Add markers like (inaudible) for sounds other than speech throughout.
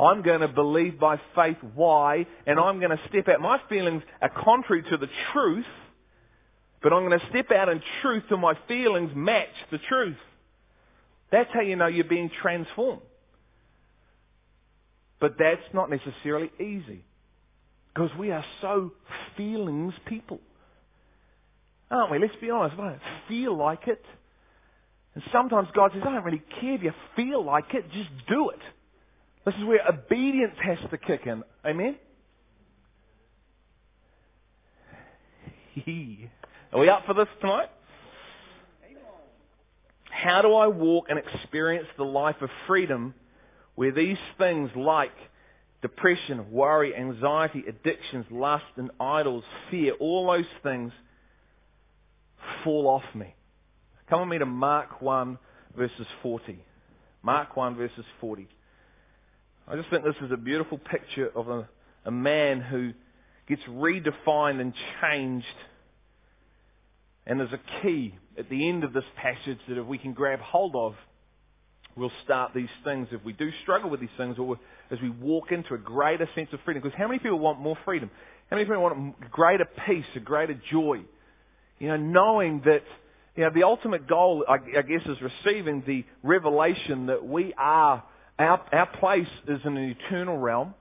I'm going to believe by faith why, and I'm going to step out. My feelings are contrary to the truth, but I'm going to step out in truth till my feelings match the truth. That's how you know you're being transformed. But that's not necessarily easy. Because we are so feelings people. Aren't we? Let's be honest. I don't feel like it. And sometimes God says, I don't really care if you feel like it, just do it. This is where obedience has to kick in. Amen? Are we up for this tonight? How do I walk and experience the life of freedom where these things like depression, worry, anxiety, addictions, lust and idols, fear, all those things fall off me? Come with me to Mark 1 verses 40. Mark 1 verses 40. I just think this is a beautiful picture of a, a man who gets redefined and changed. And there's a key at the end of this passage that if we can grab hold of, we'll start these things. If we do struggle with these things, or as we walk into a greater sense of freedom, because how many people want more freedom? How many people want greater peace, a greater joy? You know, knowing that you know, the ultimate goal, I, I guess, is receiving the revelation that we are, our, our place is in an eternal realm.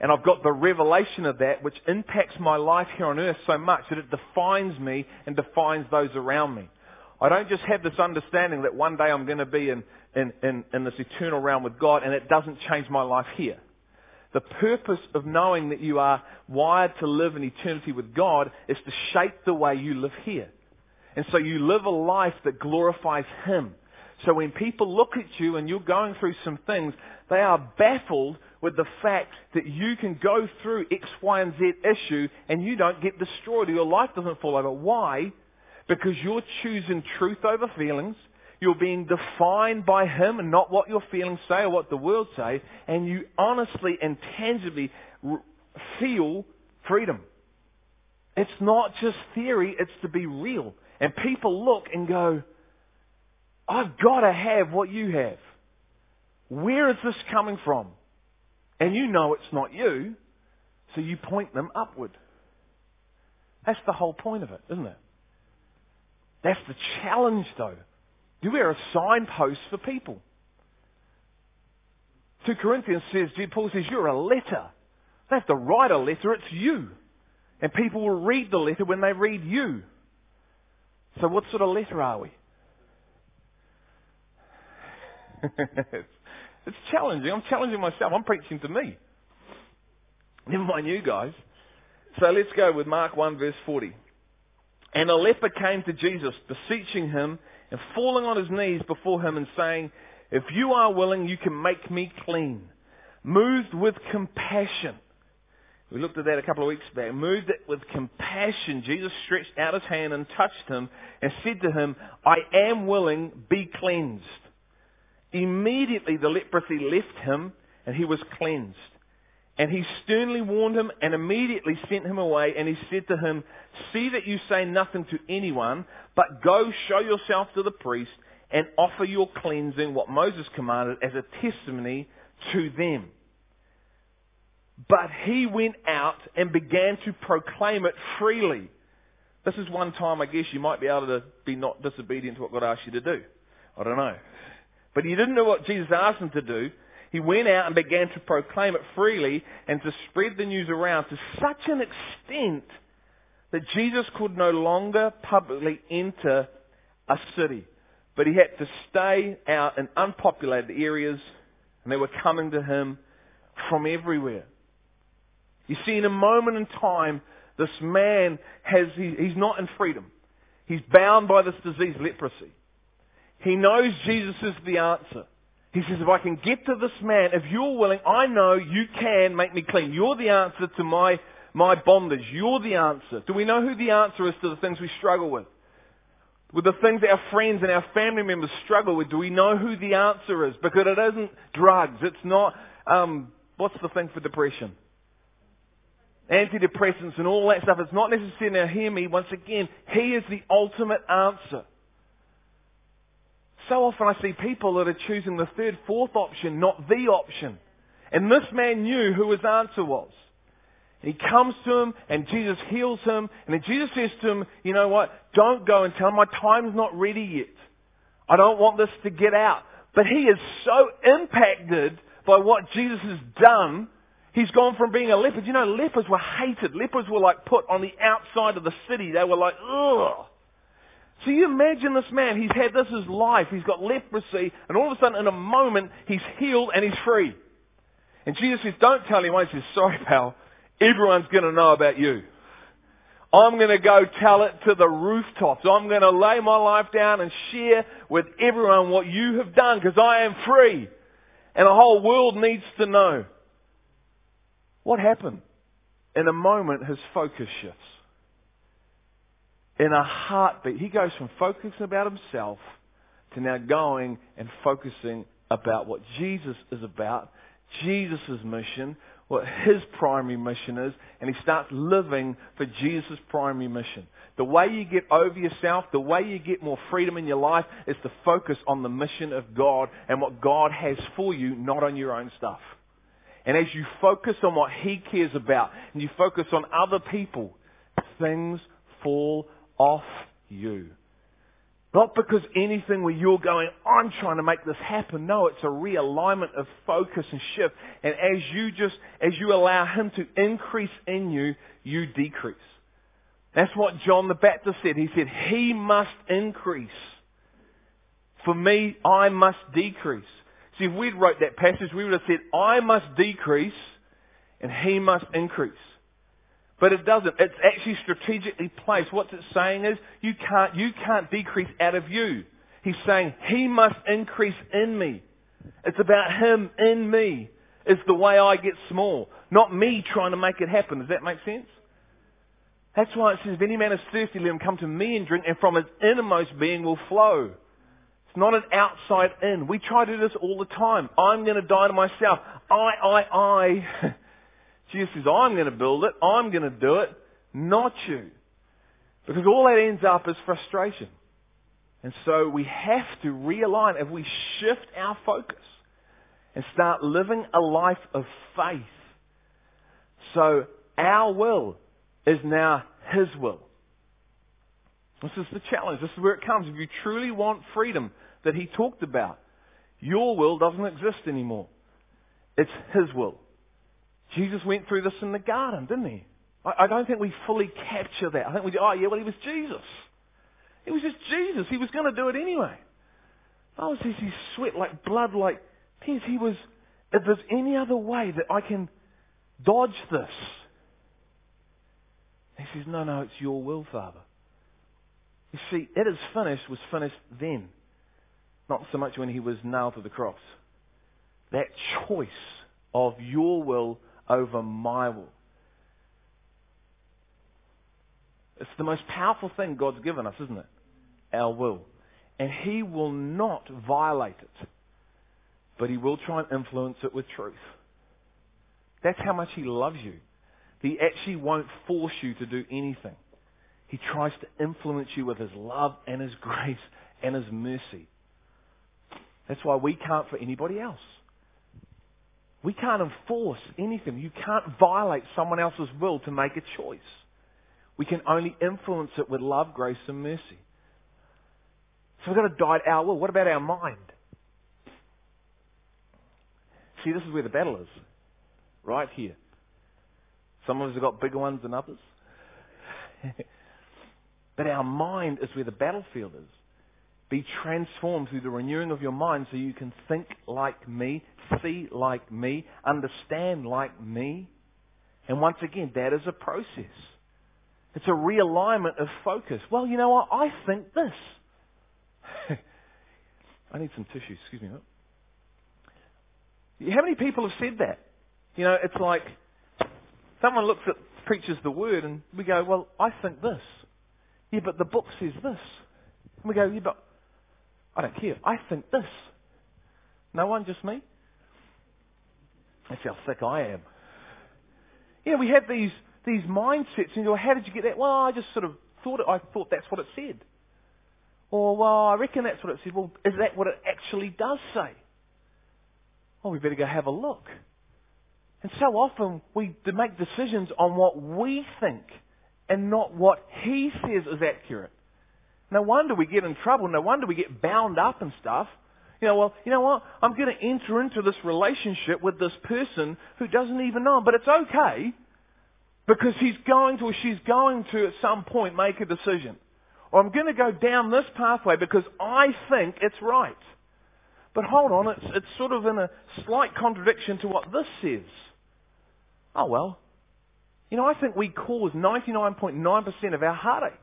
And I've got the revelation of that which impacts my life here on earth so much that it defines me and defines those around me. I don't just have this understanding that one day I'm going to be in, in, in, in this eternal realm with God and it doesn't change my life here. The purpose of knowing that you are wired to live in eternity with God is to shape the way you live here. And so you live a life that glorifies Him. So when people look at you and you're going through some things, they are baffled with the fact that you can go through X, Y, and Z issue and you don't get destroyed or your life doesn't fall over. Why? Because you're choosing truth over feelings. You're being defined by Him and not what your feelings say or what the world say. And you honestly and tangibly feel freedom. It's not just theory, it's to be real. And people look and go, I've got to have what you have. Where is this coming from? And you know it's not you, so you point them upward. That's the whole point of it, isn't it? That's the challenge, though. You wear a signpost for people. 2 Corinthians says, Paul says, you're a letter. They have to write a letter, it's you. And people will read the letter when they read you. So what sort of letter are we? It's, challenging. I'm challenging myself. I'm preaching to me. Never mind you guys. So let's go with Mark 1 verse 40. And a leper came to Jesus, beseeching him and falling on his knees before him and saying, If you are willing, you can make me clean. Moved with compassion. We looked at that a couple of weeks back. Moved it with compassion. Jesus stretched out his hand and touched him and said to him, I am willing, be cleansed. Immediately the leprosy left him and he was cleansed. And he sternly warned him and immediately sent him away and he said to him, See that you say nothing to anyone, but go show yourself to the priest and offer your cleansing, what Moses commanded, as a testimony to them. But he went out and began to proclaim it freely. This is one time, I guess, you might be able to be not disobedient to what God asked you to do. I don't know. But he didn't know what Jesus asked him to do. He went out and began to proclaim it freely and to spread the news around to such an extent that Jesus could no longer publicly enter a city. But he had to stay out in unpopulated areas and they were coming to him from everywhere. You see, in a moment in time, this man has, he, he's not in freedom. He's bound by this disease, leprosy. He knows Jesus is the answer. He says, if I can get to this man, if you're willing, I know you can make me clean. You're the answer to my, my bondage. You're the answer. Do we know who the answer is to the things we struggle with? With the things that our friends and our family members struggle with, do we know who the answer is? Because it isn't drugs. It's not, um, what's the thing for depression? antidepressants and all that stuff. It's not necessarily, now hear me, once again, He is the ultimate answer. So often I see people that are choosing the third, fourth option, not the option. And this man knew who his answer was. He comes to him and Jesus heals him. And then Jesus says to him, you know what? Don't go and tell him my time's not ready yet. I don't want this to get out. But he is so impacted by what Jesus has done. He's gone from being a leper. You know, lepers were hated. Lepers were like put on the outside of the city. They were like, ugh. So you imagine this man, he's had this his life, he's got leprosy, and all of a sudden in a moment, he's healed and he's free. And Jesus says, don't tell anyone. He says, sorry pal, everyone's going to know about you. I'm going to go tell it to the rooftops. I'm going to lay my life down and share with everyone what you have done because I am free. And the whole world needs to know. What happened? In a moment, his focus shifts. In a heartbeat, he goes from focusing about himself to now going and focusing about what Jesus is about, Jesus' mission, what his primary mission is, and he starts living for Jesus' primary mission. The way you get over yourself, the way you get more freedom in your life is to focus on the mission of God and what God has for you, not on your own stuff. And as you focus on what he cares about and you focus on other people, things fall off you. Not because anything where you're going, I'm trying to make this happen. No, it's a realignment of focus and shift. And as you just, as you allow Him to increase in you, you decrease. That's what John the Baptist said. He said, He must increase. For me, I must decrease. See, if we'd wrote that passage, we would have said, I must decrease and He must increase. But it doesn't. It's actually strategically placed. What it's saying is, you can't, you can't decrease out of you. He's saying, He must increase in me. It's about Him in me. It's the way I get small. Not me trying to make it happen. Does that make sense? That's why it says, if any man is thirsty, let him come to me and drink, and from his innermost being will flow. It's not an outside in. We try to do this all the time. I'm going to die to myself. I, I, I. (laughs) Jesus says, I'm going to build it. I'm going to do it. Not you. Because all that ends up is frustration. And so we have to realign. If we shift our focus and start living a life of faith, so our will is now His will. This is the challenge. This is where it comes. If you truly want freedom that He talked about, your will doesn't exist anymore. It's His will. Jesus went through this in the garden, didn't he? I, I don't think we fully capture that. I think we oh yeah, well he was Jesus. He was just Jesus. He was going to do it anyway. Oh, says he sweat like blood, like tears. He was, if there's any other way that I can dodge this. He says, no, no, it's your will, Father. You see, it is finished was finished then. Not so much when he was nailed to the cross. That choice of your will over my will. It's the most powerful thing God's given us, isn't it? Our will. And He will not violate it. But He will try and influence it with truth. That's how much He loves you. He actually won't force you to do anything. He tries to influence you with His love and His (laughs) grace and His mercy. That's why we can't for anybody else. We can't enforce anything. You can't violate someone else's will to make a choice. We can only influence it with love, grace, and mercy. So we've got to guide our will. What about our mind? See, this is where the battle is. Right here. Some of us have got bigger ones than others. (laughs) but our mind is where the battlefield is. Be transformed through the renewing of your mind so you can think like me, see like me, understand like me. And once again, that is a process. It's a realignment of focus. Well, you know what? I think this. (laughs) I need some tissue. Excuse me. How many people have said that? You know, it's like someone looks at preaches the word and we go, well, I think this. Yeah, but the book says this. And we go, yeah, but I don't care. I think this. No one, just me? That's how sick I am. Yeah, we have these these mindsets, and you go, how did you get that? Well, I just sort of thought it, I thought that's what it said. Or, well, I reckon that's what it said. Well, is that what it actually does say? Well, we better go have a look. And so often we make decisions on what we think and not what he says is accurate. No wonder we get in trouble. No wonder we get bound up and stuff. You know, well, you know what? I'm going to enter into this relationship with this person who doesn't even know him, but it's okay because he's going to or she's going to at some point make a decision. Or I'm going to go down this pathway because I think it's right. But hold on, it's, it's sort of in a slight contradiction to what this says. Oh well. You know, I think we cause 99.9% of our heartache.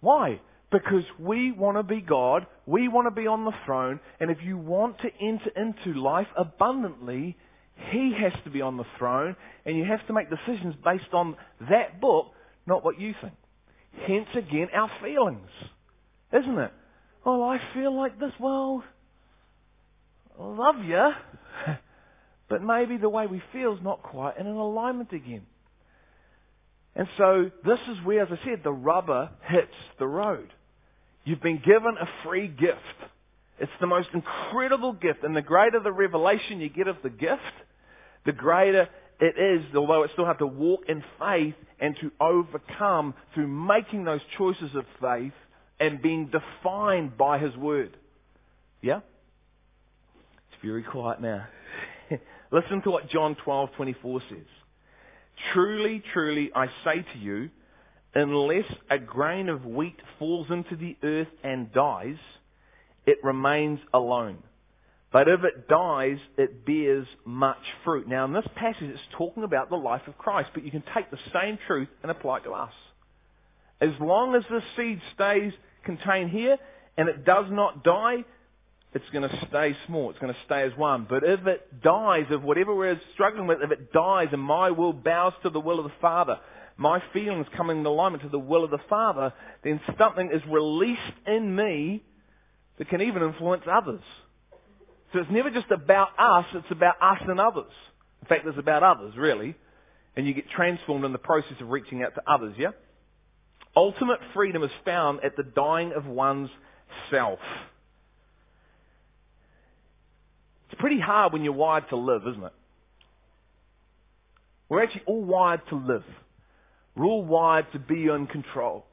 Why? Because we want to be God, we want to be on the throne, and if you want to enter into life abundantly, He has to be on the throne, and you have to make decisions based on that book, not what you think. Hence again, our feelings. Isn't it? Well, I feel like this. Well, love you. (laughs) but maybe the way we feel is not quite in an alignment again. And so this is where, as I said, the rubber hits the road. You've been given a free gift. It's the most incredible gift. And the greater the revelation you get of the gift, the greater it is, although it still have to walk in faith and to overcome through making those choices of faith and being defined by His Word. Yeah? It's very quiet now. (laughs) Listen to what John 12:24 says. Truly, truly, I say to you, unless a grain of wheat falls into the earth and dies, it remains alone. But if it dies, it bears much fruit. Now, in this passage, it's talking about the life of Christ, but you can take the same truth and apply it to us. As long as the seed stays contained here and it does not die, it's going to stay small. It's going to stay as one. But if it dies if whatever we're struggling with, if it dies and my will bows to the will of the Father, my feelings come in alignment to the will of the Father, then something is released in me that can even influence others. So it's never just about us, it's about us and others. In fact, it's about others, really. And you get transformed in the process of reaching out to others, yeah? Ultimate freedom is found at the dying of one's self. It's pretty hard when you're wired to live, isn't it? We're actually all wired to live. We're all wired to be in control.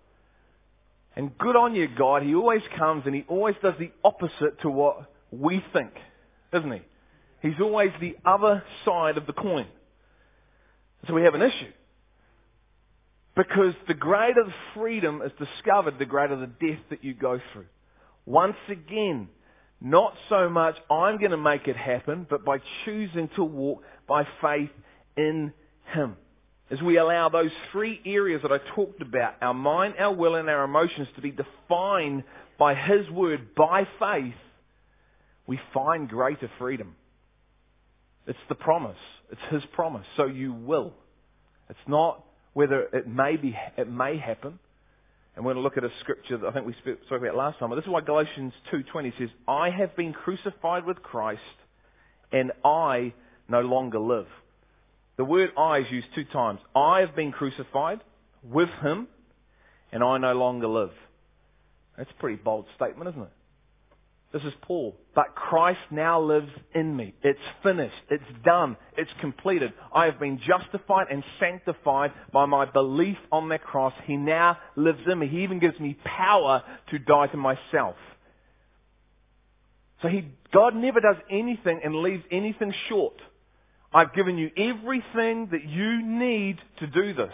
And good on you, God. He always comes and he always does the opposite to what we think, doesn't he? He's always the other side of the coin. So we have an issue. Because the greater the freedom is discovered, the greater the death that you go through. Once again, not so much I'm going to make it happen, but by choosing to walk by faith in Him. As we allow those three areas that I talked about, our mind, our will, and our emotions to be defined by His Word, by faith, we find greater freedom. It's the promise. It's His promise. So you will. It's not whether it may be, it may happen. And we're going to look at a scripture that I think we spoke about last time. But this is why Galatians 2.20 says, I have been crucified with Christ and I no longer live. The word I is used two times. I have been crucified with him and I no longer live. That's a pretty bold statement, isn't it? This is Paul. But Christ now lives in me. It's finished. It's done. It's completed. I have been justified and sanctified by my belief on that cross. He now lives in me. He even gives me power to die to myself. So he, God never does anything and leaves anything short. I've given you everything that you need to do this.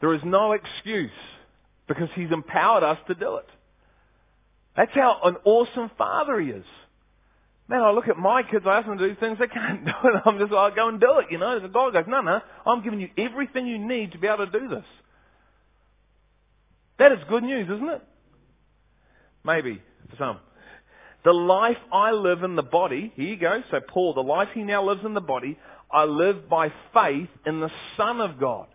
There is no excuse because He's empowered us to do it. That's how an awesome father he is. Man, I look at my kids, I ask them to do things they can't (laughs) do it. I'm just like, go and do it, you know. The God goes, no, no, I'm giving you everything you need to be able to do this. That is good news, isn't it? Maybe, for some. The life I live in the body, here you go. So Paul, the life he now lives in the body, I live by faith in the Son of God.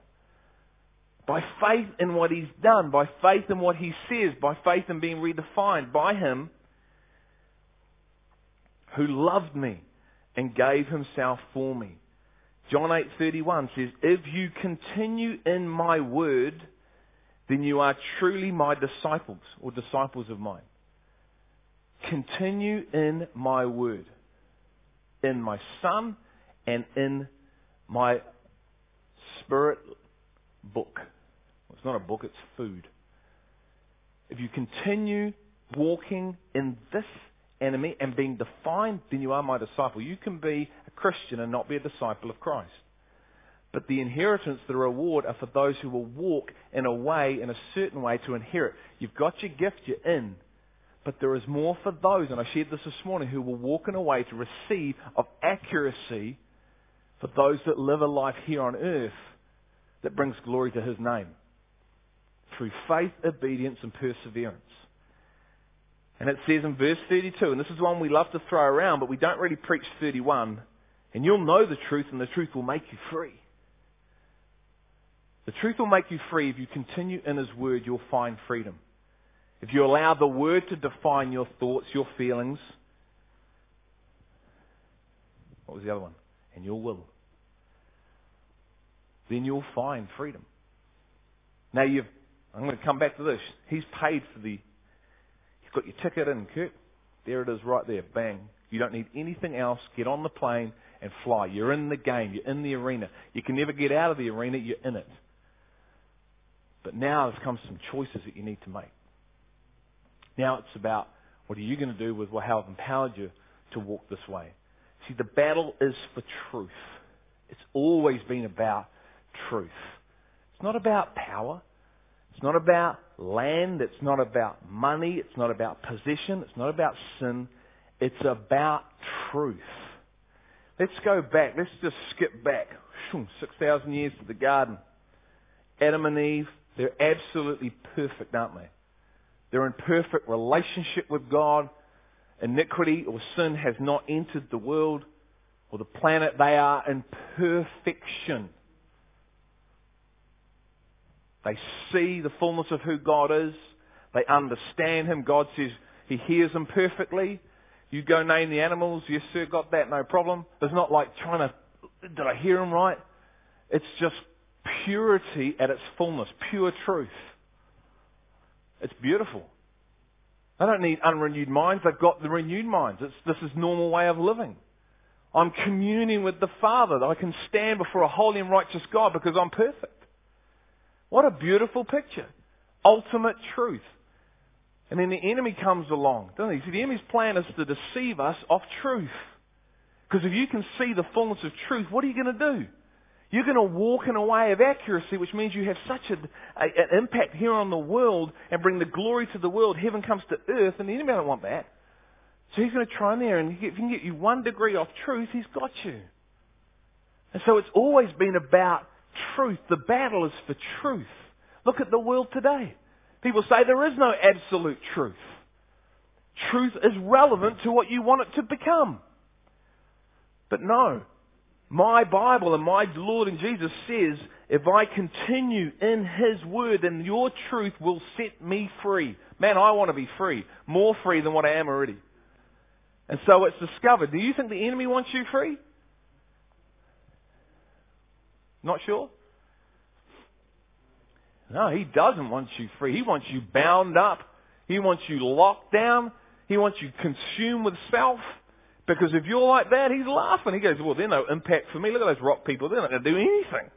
By faith in what He's done, by faith in what He says, by faith in being redefined by Him who loved me and gave Himself for me. John 8:31 says, "If you continue in my word, then you are truly my disciples or disciples of mine." Continue in my word, in my Son and in my spirit book. It's not a book, it's food. If you continue walking in this enemy and being defined, then you are my disciple. You can be a Christian and not be a disciple of Christ. But the inheritance, the reward, are for those who will walk in a way, in a certain way, to inherit. You've got your gift, you're in. But there is more for those, and I shared this this morning, who will walk in a way to receive of accuracy for those that live a life here on earth that brings glory to His name. Through faith, obedience, and perseverance. And it says in verse 32, and this is one we love to throw around, but we don't really preach 31, and you'll know the truth, and the truth will make you free. The truth will make you free. If you continue in His Word, you'll find freedom. If you allow the Word to define your thoughts, your feelings, what was the other one? And your will. Then you'll find freedom. Now you've, I'm going to come back to this. He's paid for the You've got your ticket in, Kurt. There it is right there. Bang. You don't need anything else. Get on the plane and fly. You're in the game. You're in the arena. You can never get out of the arena. You're in it. But now there's come some choices that you need to make. Now it's about what are you going to do with how I've empowered you to walk this way. See, the battle is for truth. It's always been about truth. It's not about power. It's not about land. It's not about money. It's not about position. It's not about sin. It's about truth. Let's go back. Let's just skip back 6,000 years to the garden. Adam and Eve, they're absolutely perfect, aren't they? They're in perfect relationship with God. Iniquity or sin has not entered the world or the planet. They are in perfection. They see the fullness of who God is. They understand Him. God says He hears them perfectly. You go name the animals. Yes, sir, got that, no problem. It's not like trying to, did I hear Him right? It's just purity at its fullness, pure truth. It's beautiful. They don't need unrenewed minds. They've got the renewed minds. It's, this is normal way of living. I'm communing with the Father. I can stand before a holy and righteous God because I'm perfect. What a beautiful picture. Ultimate truth. And then the enemy comes along, doesn't he? See, the enemy's plan is to deceive us of truth. Because if you can see the fullness of truth, what are you going to do? You're going to walk in a way of accuracy, which means you have such a, a, an impact here on the world and bring the glory to the world. Heaven comes to earth, and the enemy don't want that. So he's going to try in there, and if he can get you one degree off truth, he's got you. And so it's always been about truth. The battle is for truth. Look at the world today. People say there is no absolute truth. Truth is relevant to what you want it to become. But no. My Bible and my Lord and Jesus says, if I continue in His Word, then your truth will set me free. Man, I want to be free. More free than what I am already. And so it's discovered. Do you think the enemy wants you free? Not sure? No, he doesn't want you free. He wants you bound up. He wants you locked down. He wants you consumed with self. Because if you're like that, he's laughing. He goes, well, they're no impact for me. Look at those rock people. They're not going to do anything.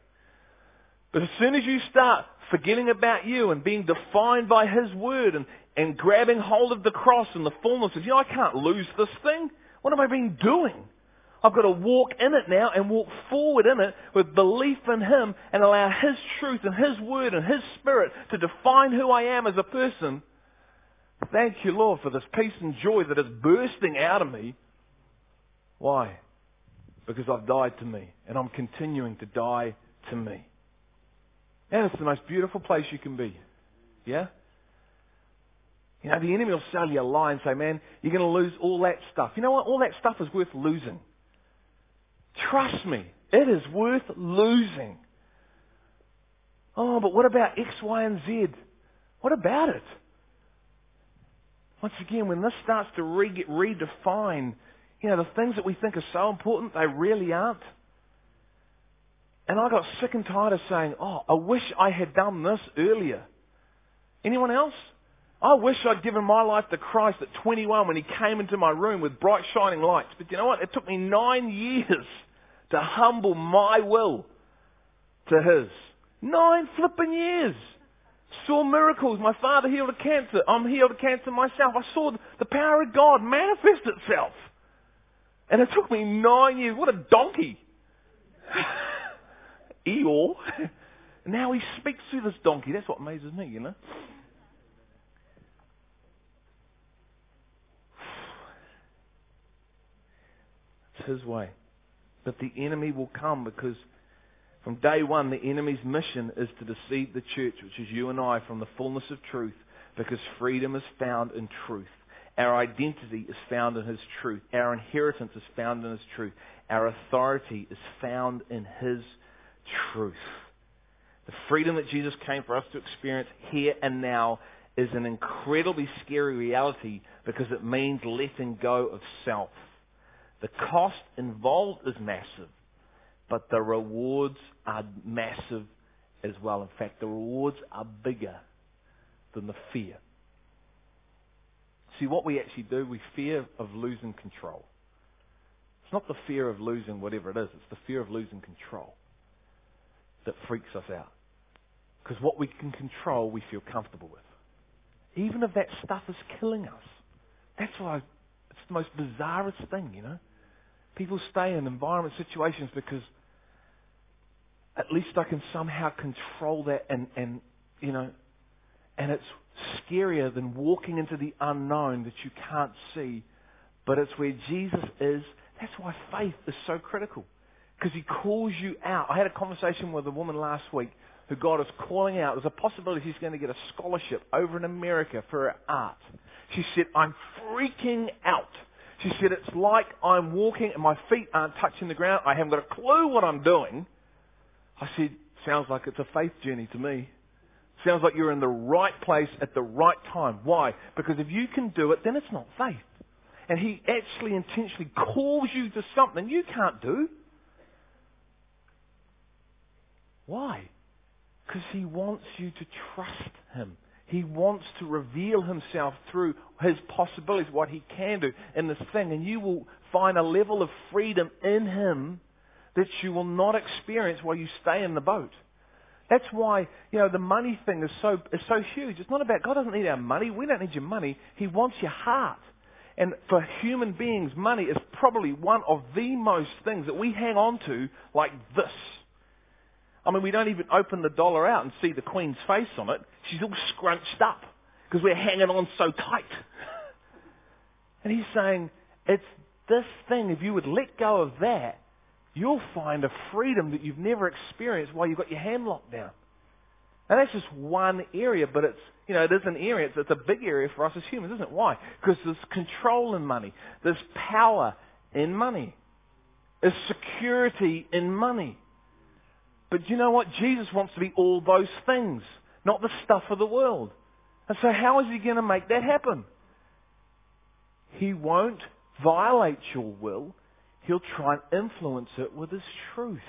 But as soon as you start forgetting about you and being defined by his word and, and grabbing hold of the cross and the fullness of, you know, I can't lose this thing. What have I been doing? I've got to walk in it now and walk forward in it with belief in Him and allow His truth and His word and His spirit to define who I am as a person. Thank you, Lord, for this peace and joy that is bursting out of me. Why? Because I've died to me and I'm continuing to die to me. And it's the most beautiful place you can be. Yeah? You know, the enemy will sell you a lie and say, man, you're going to lose all that stuff. You know what? All that stuff is worth losing. Trust me, it is worth losing. Oh, but what about X, Y, and Z? What about it? Once again, when this starts to re- get redefined, you know, the things that we think are so important, they really aren't. And I got sick and tired of saying, oh, I wish I had done this earlier. Anyone else? I wish I'd given my life to Christ at 21 when he came into my room with bright shining lights. But you know what? It took me nine (laughs) years to humble my will to His. Nine flipping years. Saw miracles. My father healed of cancer. I'm healed of cancer myself. I saw the power of God manifest itself. And it took me nine years. What a donkey. (laughs) Eeyore. (laughs) now he speaks through this donkey. That's what amazes me, you know. It's his way. But the enemy will come because from day one, the enemy's mission is to deceive the church, which is you and I, from the fullness of truth, because freedom is found in truth. Our identity is found in His truth. Our inheritance is found in His truth. Our authority is found in His truth. The freedom that Jesus came for us to experience here and now is an incredibly scary reality because it means letting go of self. The cost involved is massive, but the rewards are massive as well. In fact, the rewards are bigger than the fear. See, what we actually do, we fear of losing control. It's not the fear of losing whatever it is, it's the fear of losing control that freaks us out. Because what we can control, we feel comfortable with. Even if that stuff is killing us. That's why it's the most bizarrest thing, you know. People stay in environment situations because at least I can somehow control that and, and you know, and it's scarier than walking into the unknown that you can't see, but it's where Jesus is. That's why faith is so critical. Because he calls you out. I had a conversation with a woman last week who God is calling out. There's a possibility she's going to get a scholarship over in America for her art. She said, I'm freaking out. She said, it's like I'm walking and my feet aren't touching the ground. I haven't got a clue what I'm doing. I said, sounds like it's a faith journey to me. Sounds like you're in the right place at the right time. Why? Because if you can do it, then it's not faith. And he actually intentionally calls you to something you can't do. Why? Because he wants you to trust him. He wants to reveal himself through his possibilities, what he can do in this thing. And you will find a level of freedom in him that you will not experience while you stay in the boat. That's why, you know, the money thing is so, is so huge. It's not about, God doesn't need our money. We don't need your money. He wants your heart. And for human beings, money is probably one of the most things that we hang on to like this. I mean, we don't even open the dollar out and see the Queen's face on it. She's all scrunched up because we're hanging on so tight. (laughs) And he's saying, it's this thing, if you would let go of that, you'll find a freedom that you've never experienced while you've got your hand locked down. And that's just one area, but it's, you know, it is an area. It's, it's a big area for us as humans, isn't it? Why? Because there's control in money. There's power in money. There's security in money. But do you know what? Jesus wants to be all those things, not the stuff of the world. And so how is he going to make that happen? He won't violate your will he'll try and influence it with his truth.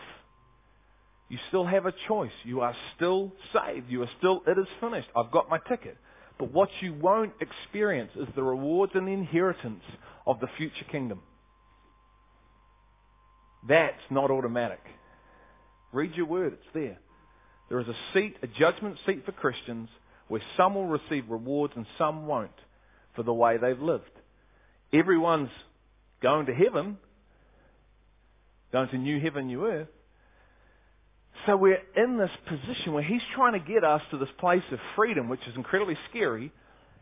You still have a choice. You are still saved. You are still, it is finished. I've got my ticket. But what you won't experience is the rewards and the inheritance of the future kingdom. That's not automatic. Read your word, it's there. There is a seat, a judgment seat for Christians where some will receive rewards and some won't for the way they've lived. Everyone's going to heaven, going to new heaven, new earth. So we're in this position where he's trying to get us to this place of freedom, which is incredibly scary,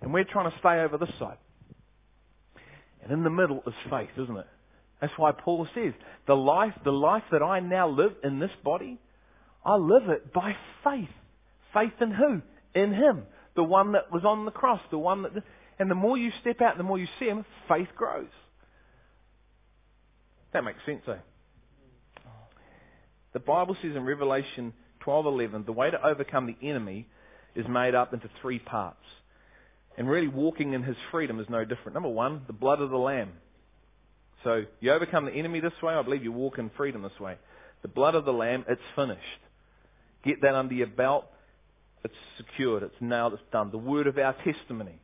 and we're trying to stay over this side. And in the middle is faith, isn't it? That's why Paul says, the life, the life that I now live in this body, I live it by faith. Faith in who? In Him. The one that was on the cross, the one that, and the more you step out, the more you see Him, faith grows. That makes sense, eh? The Bible says in Revelation 12:11, the way to overcome the enemy is made up into three parts. And really walking in his freedom is no different. Number one, the blood of the Lamb. So you overcome the enemy this way, I believe you walk in freedom this way. The blood of the Lamb, it's finished. Get that under your belt. It's secured. It's nailed. It's done. The word of our testimony.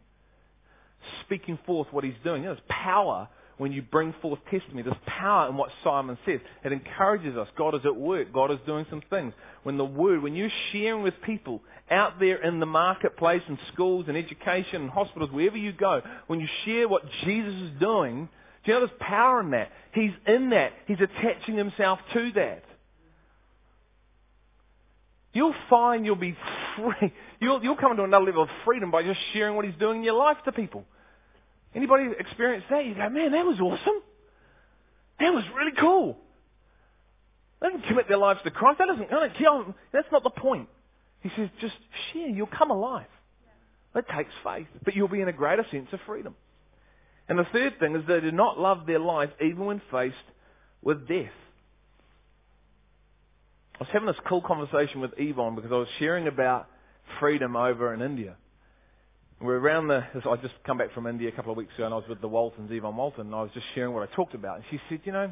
Speaking forth what he's doing. There's power when you bring forth testimony. There's power in what Simon says. It encourages us. God is at work. God is doing some things. When the word, when you're sharing with people out there in the marketplace and schools and education and hospitals, wherever you go, when you share what Jesus is doing, do you know there's power in that? He's in that. He's attaching himself to that. You'll find you'll be free. (laughs) You'll, you'll come into another level of freedom by just sharing what he's doing in your life to people. Anybody experience that? You go, man, that was awesome. That was really cool. They didn't commit their lives to Christ. That doesn't, that doesn't that's not the point. He says, just share. You'll come alive. It takes faith. But you'll be in a greater sense of freedom. And the third thing is they do not love their life even when faced with death. I was having this cool conversation with Yvonne because I was sharing about freedom over in India. We're around the, I just come back from India a couple of weeks ago and I was with the Waltons, Yvonne Walton, and I was just sharing what I talked about. And she said, you know,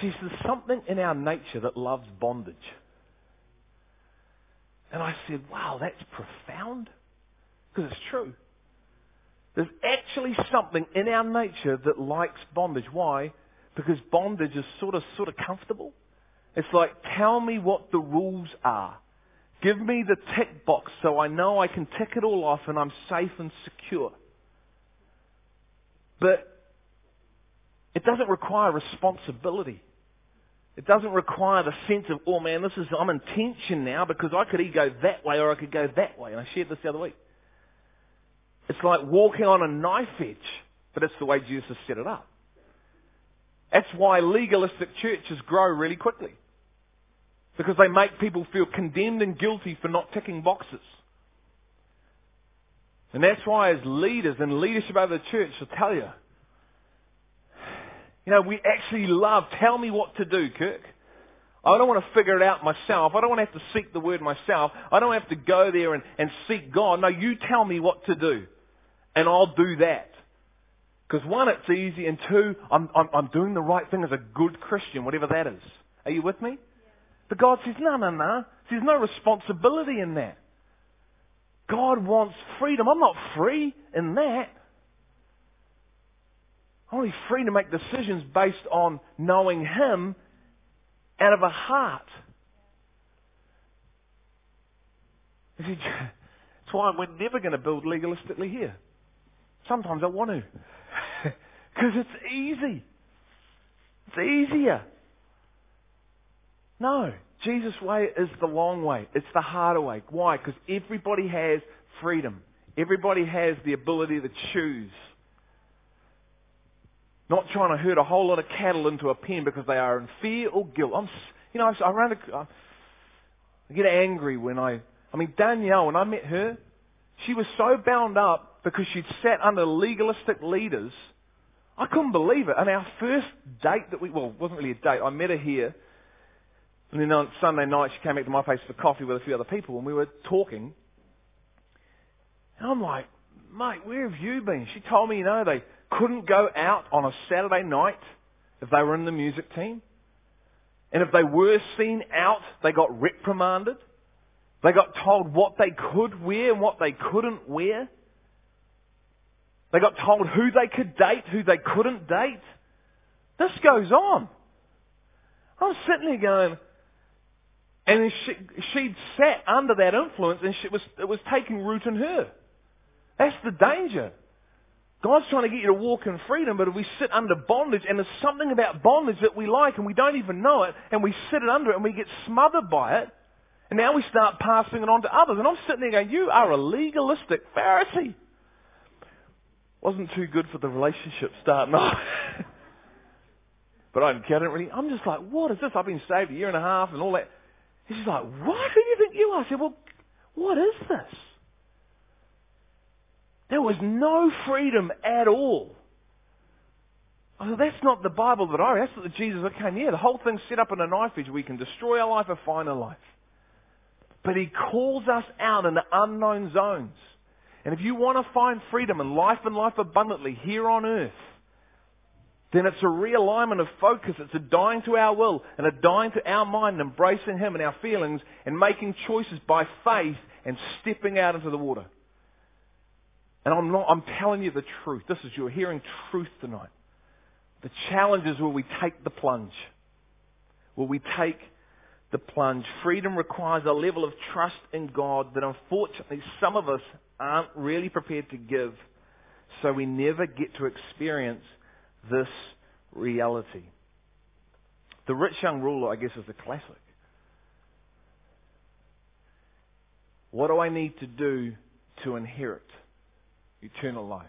she there's something in our nature that loves bondage. And I said, wow, that's profound. Because it's true. There's actually something in our nature that likes bondage. Why? Because bondage is sort of, sort of comfortable. It's like, tell me what the rules are. Give me the tick box so I know I can tick it all off and I'm safe and secure. But it doesn't require responsibility. It doesn't require the sense of, oh man, this is, I'm in tension now because I could either go that way or I could go that way. And I shared this the other week. It's like walking on a knife edge, but it's the way Jesus has set it up. That's why legalistic churches grow really quickly. Because they make people feel condemned and guilty for not ticking boxes. And that's why as leaders and leadership over the church, I'll tell you, you know, we actually love, tell me what to do, Kirk. I don't want to figure it out myself. I don't want to have to seek the word myself. I don't have to go there and, and seek God. No, you tell me what to do. And I'll do that. Because one, it's easy, and two, I'm, I'm, I'm doing the right thing as a good Christian, whatever that is. Are you with me? But God says, no, no, no. There's no responsibility in that. God wants freedom. I'm not free in that. I'm only free to make decisions based on knowing Him out of a heart. (laughs) That's why we're never going to build legalistically here. Sometimes I want to. (laughs) Because it's easy. It's easier. No, Jesus' way is the long way. It's the harder way. Why? Because everybody has freedom. Everybody has the ability to choose. Not trying to herd a whole lot of cattle into a pen because they are in fear or guilt. I'm, you know, I ran a, I get angry when I, I mean, Danielle, when I met her, she was so bound up because she'd sat under legalistic leaders. I couldn't believe it. And our first date that we, well, it wasn't really a date. I met her here and then on Sunday night, she came back to my place for coffee with a few other people, and we were talking. And I'm like, mate, where have you been? She told me, you know, they couldn't go out on a Saturday night if they were in the music team. And if they were seen out, they got reprimanded. They got told what they could wear and what they couldn't wear. They got told who they could date, who they couldn't date. This goes on. I'm sitting there going, and she, she'd sat under that influence and she was, it was taking root in her. That's the danger. God's trying to get you to walk in freedom, but if we sit under bondage, and there's something about bondage that we like and we don't even know it, and we sit it under it and we get smothered by it, and now we start passing it on to others. And I'm sitting there going, you are a legalistic Pharisee. Wasn't too good for the relationship starting off. (laughs) but I didn't really, I'm just like, what is this? I've been saved a year and a half and all that. He's like, what? Who do you think you are? I said, well, what is this? There was no freedom at all. I said, that's not the Bible that I read. That's not the Jesus that came here. The whole thing's set up in a knife edge. We can destroy our life or find a life. But He calls us out in the unknown zones. And if you want to find freedom and life and life abundantly here on earth, then it's a realignment of focus. It's a dying to our will and a dying to our mind, and embracing Him and our feelings and making choices by faith and stepping out into the water. And I'm not, I'm telling you the truth. This is, you're hearing truth tonight. The challenge is will we take the plunge? Will we take the plunge? Freedom requires a level of trust in God that unfortunately some of us aren't really prepared to give. So we never get to experience this reality. The rich young ruler, I guess, is the classic. What do I need to do to inherit eternal life?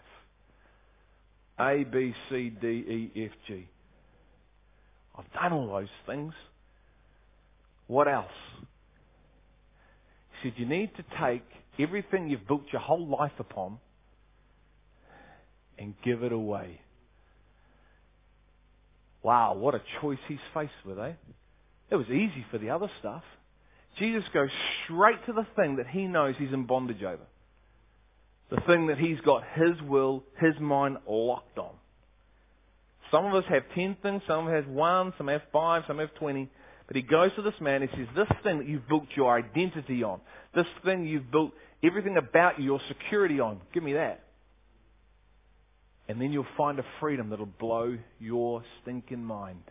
A, B, C, D, E, F, G. I've done all those things. What else? He said, you need to take everything you've built your whole life upon and give it away. Wow, what a choice he's faced with, eh? It was easy for the other stuff. Jesus goes straight to the thing that he knows he's in bondage over. The thing that he's got his will, his mind locked on. Some of us have ten things, some of us have one, some have five, some have twenty. But he goes to this man and says, this thing that you've built your identity on, this thing you've built everything about you, your security on, give me that. And then you'll find a freedom that'll blow your stinking mind.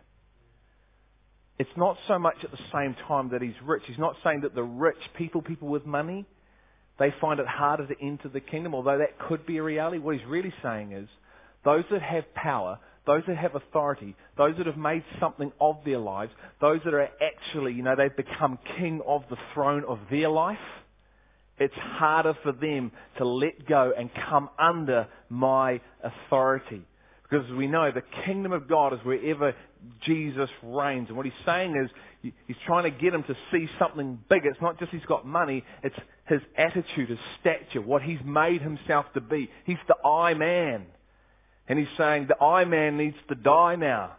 It's not so much at the same time that he's rich. He's not saying that the rich people, people with money, they find it harder to enter the kingdom, although that could be a reality. What he's really saying is, those that have power, those that have authority, those that have made something of their lives, those that are actually, you know, they've become king of the throne of their life, it's harder for them to let go and come under my authority. Because we know the kingdom of God is wherever Jesus reigns. And what he's saying is, he's trying to get him to see something bigger. It's not just he's got money, it's his attitude, his stature, what he's made himself to be. He's the I man. And he's saying the I man needs to die now.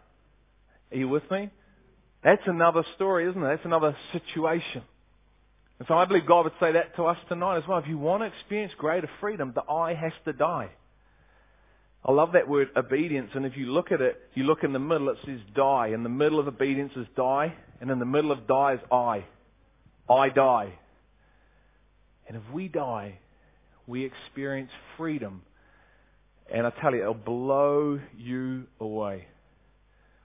Are you with me? That's another story, isn't it? That's another situation. And so I believe God would say that to us tonight as well. If you want to experience greater freedom, the I has to die. I love that word obedience, and if you look at it, you look in the middle, it says die. In the middle of obedience is die, and in the middle of die is I. I die. And if we die, we experience freedom and I tell you, it'll blow you away.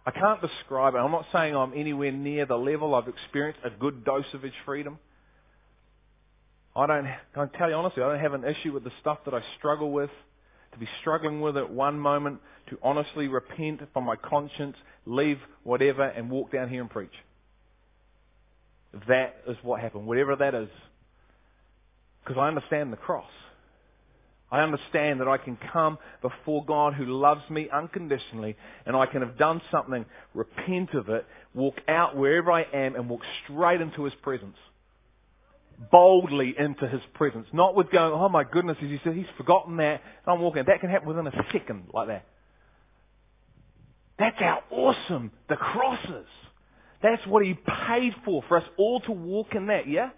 I can't describe it. I'm not saying I'm anywhere near the level I've experienced a good dose of His freedom. I don't, I tell you honestly, I don't have an issue with the stuff that I struggle with. To be struggling with at one moment, to honestly repent from my conscience, leave whatever, and walk down here and preach. That is what happened, whatever that is. Because I understand the cross. I understand that I can come before God who loves me unconditionally and I can have done something, repent of it, walk out wherever I am and walk straight into His presence. Boldly into His presence. Not with going, oh my goodness, as He said, He's forgotten that I'm walking. That can happen within a second like that. That's how awesome the cross is. That's what He paid for, for us all to walk in that, yeah?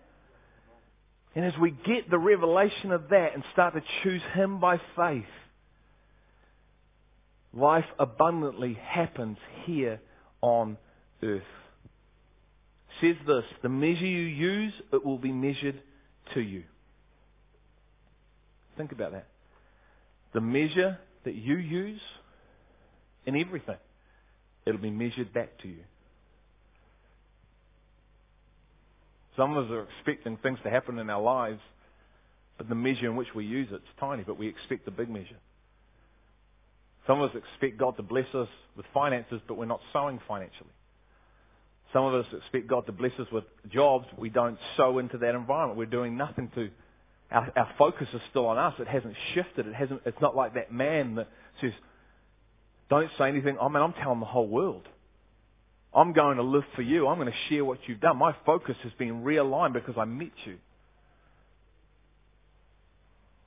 And as we get the revelation of that and start to choose Him by faith, life abundantly happens here on earth. Says this, the measure you use, it will be measured to you. Think about that. The measure that you use in everything, it'll be measured back to you. Some of us are expecting things to happen in our lives, but the measure in which we use it's tiny, but we expect the big measure. Some of us expect God to bless us with finances, but we're not sowing financially. Some of us expect God to bless us with jobs, we don't sow into that environment. We're doing nothing to. Our, our focus is still on us. It hasn't shifted. It hasn't. It's not like that man that says, "Don't say anything." I mean, I'm telling the whole world. I'm going to live for you. I'm going to share what you've done. My focus has been realigned because I met you.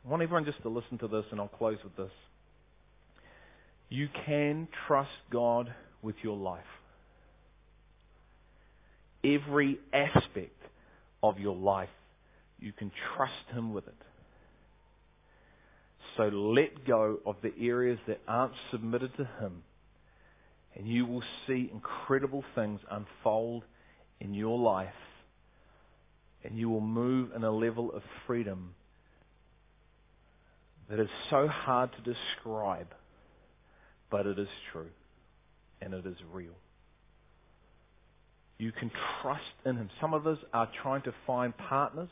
I want everyone just to listen to this and I'll close with this. You can trust God with your life. Every aspect of your life, you can trust Him with it. So let go of the areas that aren't submitted to Him and you will see incredible things unfold in your life. And you will move in a level of freedom that is so hard to describe, but it is true. and it is real. You can trust in Him. Some of us are trying to find partners.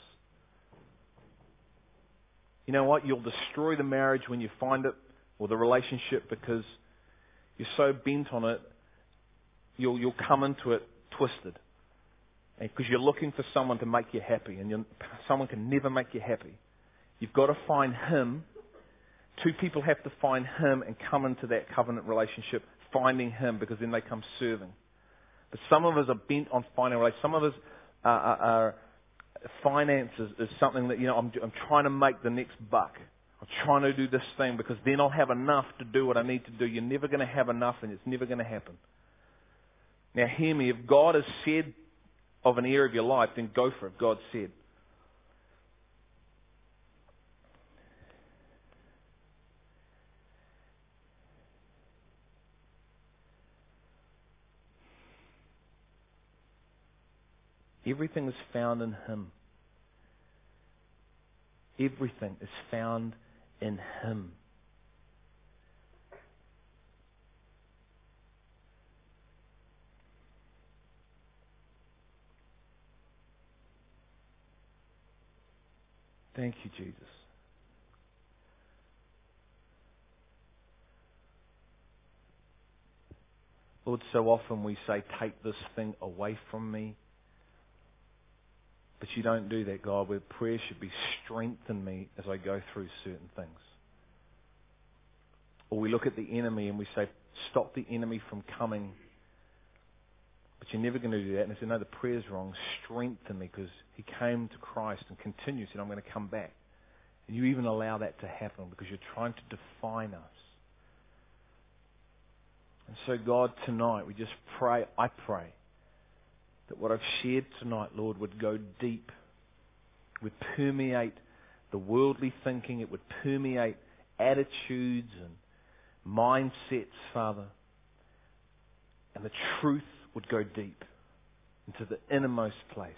You know what? You'll destroy the marriage when you find it, or the relationship, because you're so bent on it, you'll, you'll come into it twisted. Because you're looking for someone to make you happy, and someone can never make you happy. You've got to find Him. Two people have to find Him and come into that covenant relationship, finding Him, because then they come serving. But some of us are bent on finding a relationship. Some of us are, are, are finances is something that, you know, I'm, I'm trying to make the next buck. I'm trying to do this thing because then I'll have enough to do what I need to do. You're never going to have enough and it's never going to happen. Now hear me, if God has said of an area of your life, then go for it. God said. Everything is found in Him. Everything is found in Him. Thank you, Jesus. Lord, so often we say, take this thing away from me. But you don't do that, God, where prayer should be strengthen me as I go through certain things. Or we look at the enemy and we say, stop the enemy from coming. But you're never going to do that. And I say, no, the prayer's wrong. Strengthen me because he came to Christ and continues, and I'm going to come back. And you even allow that to happen because you're trying to define us. And so, God, tonight we just pray, I pray, that what I've shared tonight, Lord, would go deep, would permeate the worldly thinking, it would permeate attitudes and mindsets, Father. And the truth would go deep into the innermost place.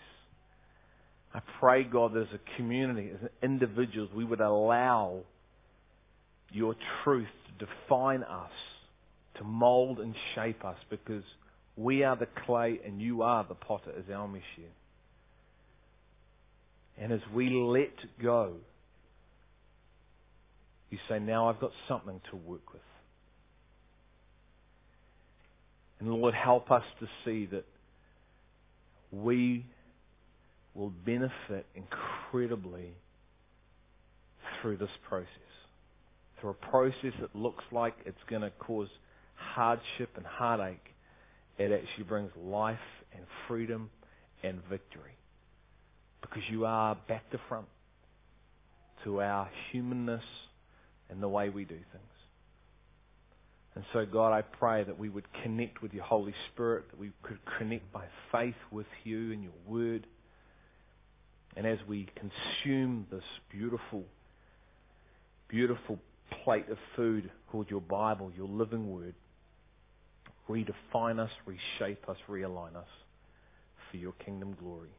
I pray, God, that as a community, as individuals, we would allow your truth to define us, to mold and shape us, because we are the clay and you are the potter, as our mission. And as we let go, you say, now I've got something to work with. And Lord, help us to see that we will benefit incredibly through this process. Through a process that looks like it's going to cause hardship and heartache, it actually brings life and freedom and victory. Because you are back to front to our humanness and the way we do things. And so, God, I pray that we would connect with your Holy Spirit, that we could connect by faith with you and your word. And as we consume this beautiful, beautiful plate of food called your Bible, your living word, redefine us, reshape us, realign us for your kingdom glory.